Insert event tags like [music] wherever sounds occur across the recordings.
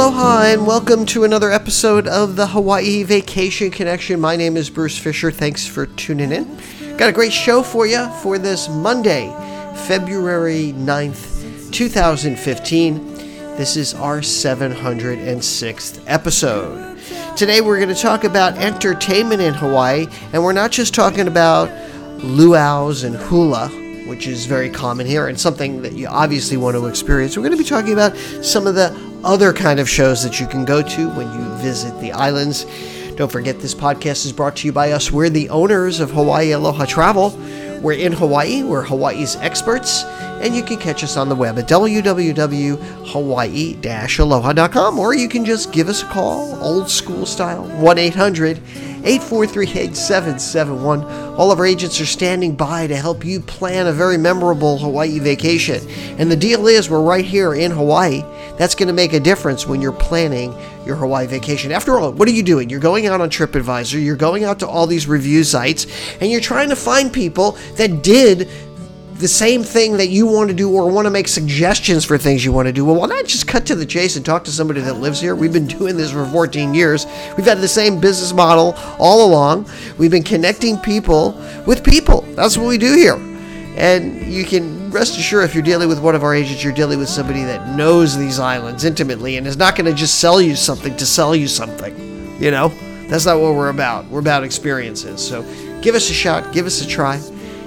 Aloha and welcome to another episode of the Hawaii Vacation Connection. My name is Bruce Fisher. Thanks for tuning in. Got a great show for you for this Monday, February 9th, 2015. This is our 706th episode. Today we're going to talk about entertainment in Hawaii, and we're not just talking about luau's and hula, which is very common here and something that you obviously want to experience. We're going to be talking about some of the other kind of shows that you can go to when you visit the islands. Don't forget, this podcast is brought to you by us. We're the owners of Hawaii Aloha Travel. We're in Hawaii, we're Hawaii's experts, and you can catch us on the web at www.hawaii aloha.com, or you can just give us a call, old school style, 1 800 843 8771. All of our agents are standing by to help you plan a very memorable Hawaii vacation. And the deal is, we're right here in Hawaii. That's going to make a difference when you're planning your Hawaii vacation. After all, what are you doing? You're going out on TripAdvisor, you're going out to all these review sites, and you're trying to find people that did the same thing that you want to do or want to make suggestions for things you want to do. Well, why not just cut to the chase and talk to somebody that lives here? We've been doing this for 14 years. We've had the same business model all along. We've been connecting people with people. That's what we do here. And you can rest assured if you're dealing with one of our agents, you're dealing with somebody that knows these islands intimately and is not going to just sell you something to sell you something. You know, that's not what we're about. We're about experiences. So give us a shot, give us a try.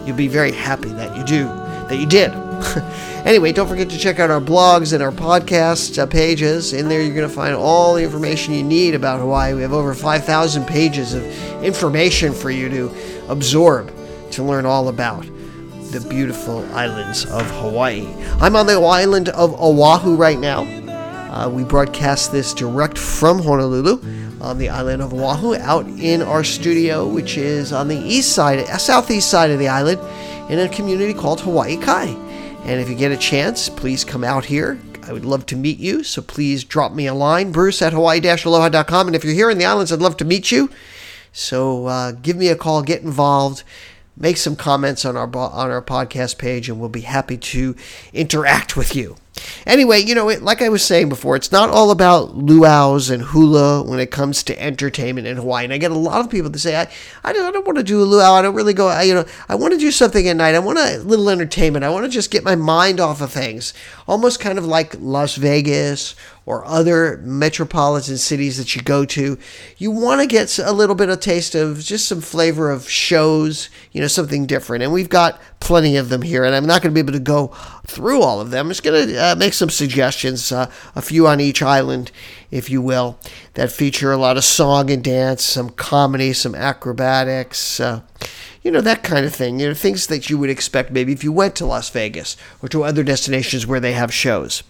You'll be very happy that you do, that you did. [laughs] anyway, don't forget to check out our blogs and our podcast uh, pages. In there, you're going to find all the information you need about Hawaii. We have over 5,000 pages of information for you to absorb to learn all about the beautiful islands of Hawaii. I'm on the island of Oahu right now. Uh, we broadcast this direct from Honolulu on the island of Oahu out in our studio, which is on the east side, uh, southeast side of the island, in a community called Hawaii Kai. And if you get a chance, please come out here. I would love to meet you, so please drop me a line, bruce at hawaii-aloha.com. And if you're here in the islands, I'd love to meet you. So uh, give me a call, get involved make some comments on our on our podcast page and we'll be happy to interact with you. Anyway, you know, like I was saying before, it's not all about luau's and hula when it comes to entertainment in Hawaii. And I get a lot of people that say, I, I don't, I don't want to do a luau. I don't really go, I, you know, I want to do something at night. I want a little entertainment. I want to just get my mind off of things. Almost kind of like Las Vegas or other metropolitan cities that you go to, you want to get a little bit of taste of just some flavor of shows, you know, something different. And we've got plenty of them here, and I'm not going to be able to go through all of them. I'm just going to uh, make some suggestions, uh, a few on each island, if you will, that feature a lot of song and dance, some comedy, some acrobatics. Uh, you know, that kind of thing. You know, things that you would expect maybe if you went to Las Vegas or to other destinations where they have shows.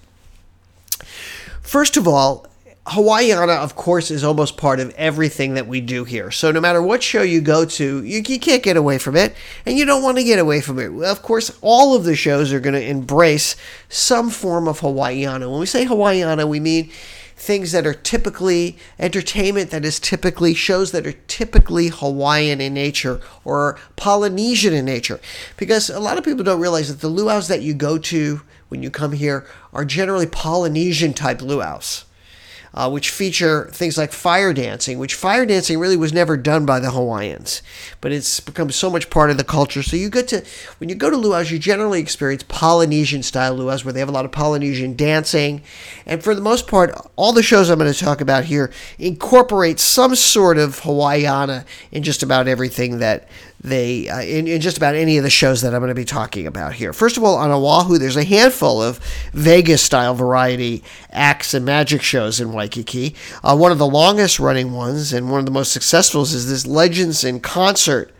First of all, Hawaiiana, of course, is almost part of everything that we do here. So no matter what show you go to, you, you can't get away from it, and you don't want to get away from it. Of course, all of the shows are going to embrace some form of Hawaiiana. When we say Hawaiiana, we mean things that are typically entertainment that is typically shows that are typically Hawaiian in nature or Polynesian in nature. Because a lot of people don't realize that the luau's that you go to when you come here are generally Polynesian type luau's uh, which feature things like fire dancing, which fire dancing really was never done by the Hawaiians, but it's become so much part of the culture. So you get to, when you go to luau's, you generally experience Polynesian style luau's where they have a lot of Polynesian dancing. And for the most part, all the shows I'm going to talk about here incorporate some sort of Hawaiiana in just about everything that they uh, in, in, just about any of the shows that I'm going to be talking about here. First of all, on Oahu, there's a handful of Vegas style variety acts and magic shows in Waikiki. Uh, one of the longest running ones and one of the most successful is this Legends in Concert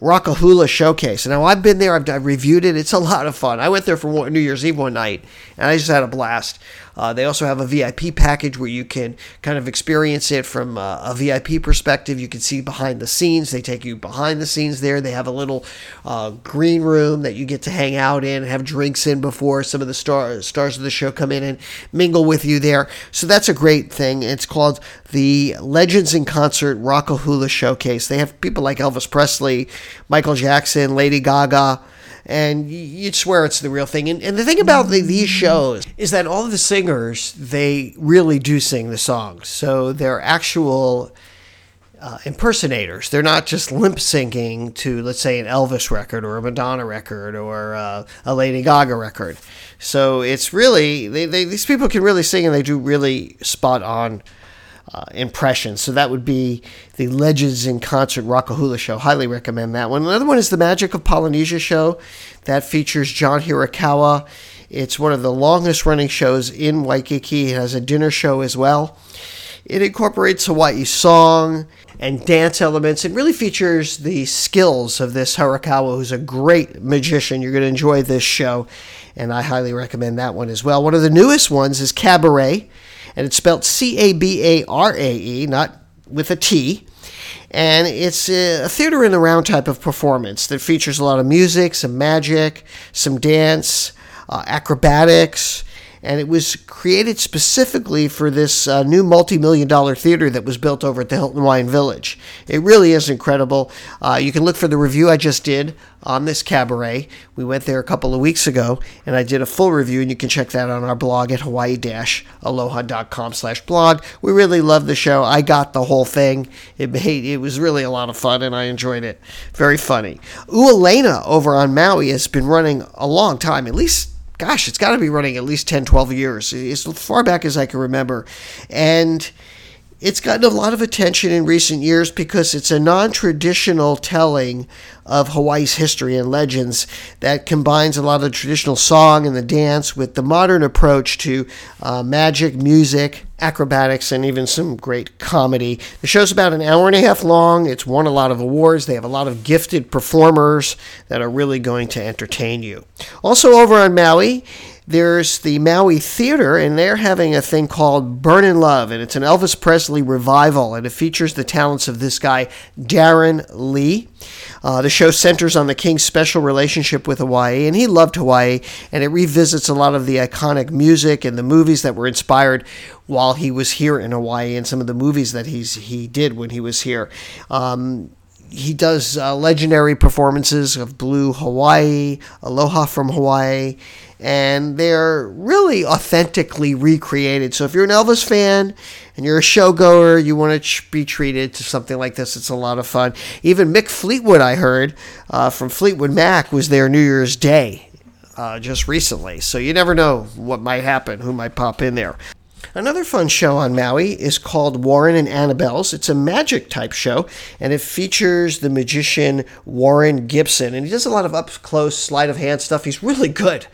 Rockahula Showcase. Now, I've been there, I've, I've, reviewed it. It's a lot of fun. I went there for New Year's Eve one night, and I just had a blast. Uh, they also have a VIP package where you can kind of experience it from uh, a VIP perspective. You can see behind the scenes. They take you behind the scenes there. They have a little uh, green room that you get to hang out in and have drinks in before some of the star- stars of the show come in and mingle with you there. So that's a great thing. It's called the Legends in Concert Rockahula Showcase. They have people like Elvis Presley, Michael Jackson, Lady Gaga and you'd swear it's the real thing. And, and the thing about the, these shows is that all the singers they really do sing the songs, so they're actual. Uh, impersonators. They're not just lip syncing to, let's say, an Elvis record or a Madonna record or uh, a Lady Gaga record. So it's really they, they, these people can really sing and they do really spot on uh, impressions. So that would be the Legends in Concert Rockahula show. Highly recommend that one. Another one is the Magic of Polynesia show that features John Hirokawa. It's one of the longest running shows in Waikiki. It has a dinner show as well. It incorporates Hawaii song and dance elements. It really features the skills of this Hirokawa, who's a great magician. You're going to enjoy this show, and I highly recommend that one as well. One of the newest ones is Cabaret and it's spelled C A B A R A E, not with a T. And it's a theater in the round type of performance that features a lot of music, some magic, some dance, uh, acrobatics, and it was created specifically for this uh, new multi-million dollar theater that was built over at the Hilton Hawaiian Village. It really is incredible. Uh, you can look for the review I just did on this cabaret. We went there a couple of weeks ago, and I did a full review, and you can check that on our blog at hawaii-aloha.com slash blog. We really love the show. I got the whole thing. It, made, it was really a lot of fun, and I enjoyed it. Very funny. Ulalena over on Maui has been running a long time, at least gosh, it's got to be running at least 10, 12 years, as far back as I can remember. And it's gotten a lot of attention in recent years because it's a non traditional telling of Hawaii's history and legends that combines a lot of traditional song and the dance with the modern approach to uh, magic, music, acrobatics, and even some great comedy. The show's about an hour and a half long. It's won a lot of awards. They have a lot of gifted performers that are really going to entertain you. Also, over on Maui, there's the Maui Theater, and they're having a thing called Burn'n Love, and it's an Elvis Presley revival, and it features the talents of this guy, Darren Lee. Uh, the show centers on the king's special relationship with Hawaii, and he loved Hawaii, and it revisits a lot of the iconic music and the movies that were inspired while he was here in Hawaii, and some of the movies that he's he did when he was here. Um, he does uh, legendary performances of Blue Hawaii, Aloha from Hawaii, and they're really authentically recreated. So if you're an Elvis fan and you're a showgoer, you want to be treated to something like this. It's a lot of fun. Even Mick Fleetwood, I heard uh, from Fleetwood Mac, was there New Year's Day uh, just recently. So you never know what might happen, who might pop in there. Another fun show on Maui is called Warren and Annabelle's. It's a magic type show, and it features the magician Warren Gibson. And he does a lot of up close, sleight of hand stuff. He's really good.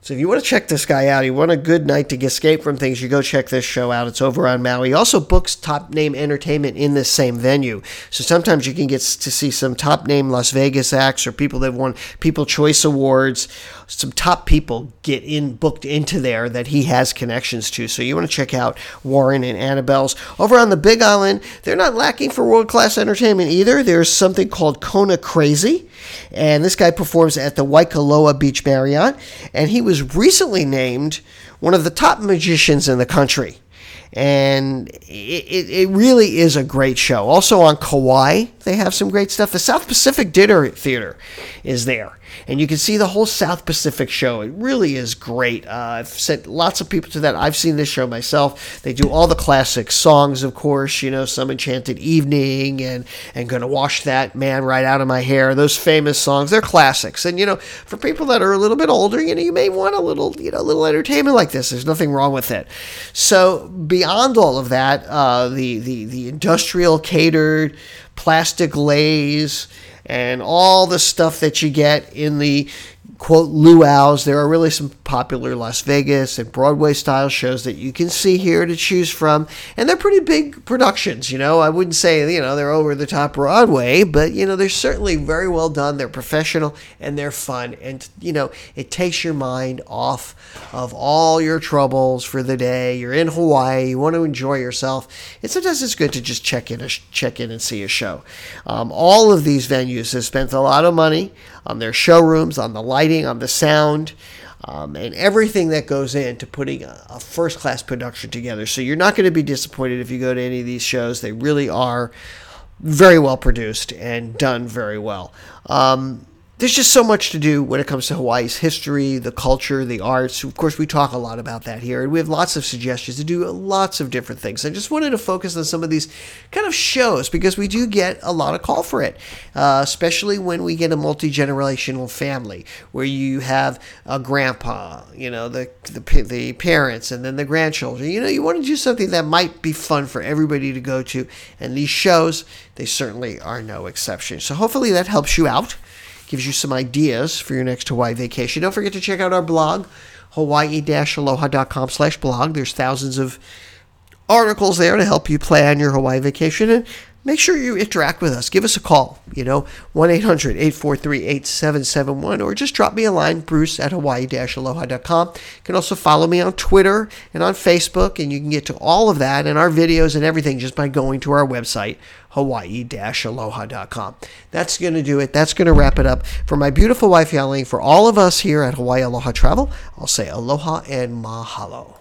So if you want to check this guy out, you want a good night to escape from things, you go check this show out. It's over on Maui. He also books top name entertainment in this same venue. So sometimes you can get to see some top name Las Vegas acts or people that won People Choice Awards. Some top people get in booked into there that he has connections to. So you want to check out Warren and Annabelle's. Over on the Big Island, they're not lacking for world class entertainment either. There's something called Kona Crazy. And this guy performs at the Waikoloa Beach Marriott. And he was recently named one of the top magicians in the country. And it, it, it really is a great show. Also on Kauai, they have some great stuff. The South Pacific Dinner Theater is there and you can see the whole South Pacific show. It really is great. Uh, I've sent lots of people to that. I've seen this show myself. They do all the classic songs, of course. You know, some Enchanted Evening and and Gonna Wash That Man Right Out of My Hair. Those famous songs. They're classics. And you know, for people that are a little bit older, you know, you may want a little you know a little entertainment like this. There's nothing wrong with it. So beyond all of that, uh, the the the industrial catered plastic leis and all the stuff that you get in the quote luau's. There are really some popular Las Vegas and Broadway style shows that you can see here to choose from, and they're pretty big productions. You know, I wouldn't say you know they're over the top Broadway, but you know they're certainly very well done. They're professional and they're fun, and you know it takes your mind off of all your troubles for the day. You're in Hawaii, you want to enjoy yourself, and sometimes it's good to just check in, a, check in and see a show. Um, all of these venues have spent a lot of money on their showrooms, on the lighting, on the sound. Um, and everything that goes into putting a, a first class production together. So you're not going to be disappointed if you go to any of these shows. They really are very well produced and done very well. Um, there's just so much to do when it comes to Hawaii's history, the culture, the arts. Of course, we talk a lot about that here, and we have lots of suggestions to do lots of different things. I just wanted to focus on some of these kind of shows because we do get a lot of call for it, uh, especially when we get a multi generational family where you have a grandpa, you know, the, the the parents, and then the grandchildren. You know, you want to do something that might be fun for everybody to go to, and these shows they certainly are no exception. So hopefully that helps you out gives you some ideas for your next Hawaii vacation. Don't forget to check out our blog, hawaii-aloha.com slash blog. There's thousands of articles there to help you plan your Hawaii vacation. And make sure you interact with us. Give us a call, you know, 1 800 843 8771, or just drop me a line, bruce at hawaii aloha.com. You can also follow me on Twitter and on Facebook, and you can get to all of that and our videos and everything just by going to our website, hawaii aloha.com. That's going to do it. That's going to wrap it up. For my beautiful wife, Yaling, for all of us here at Hawaii Aloha Travel, I'll say aloha and mahalo.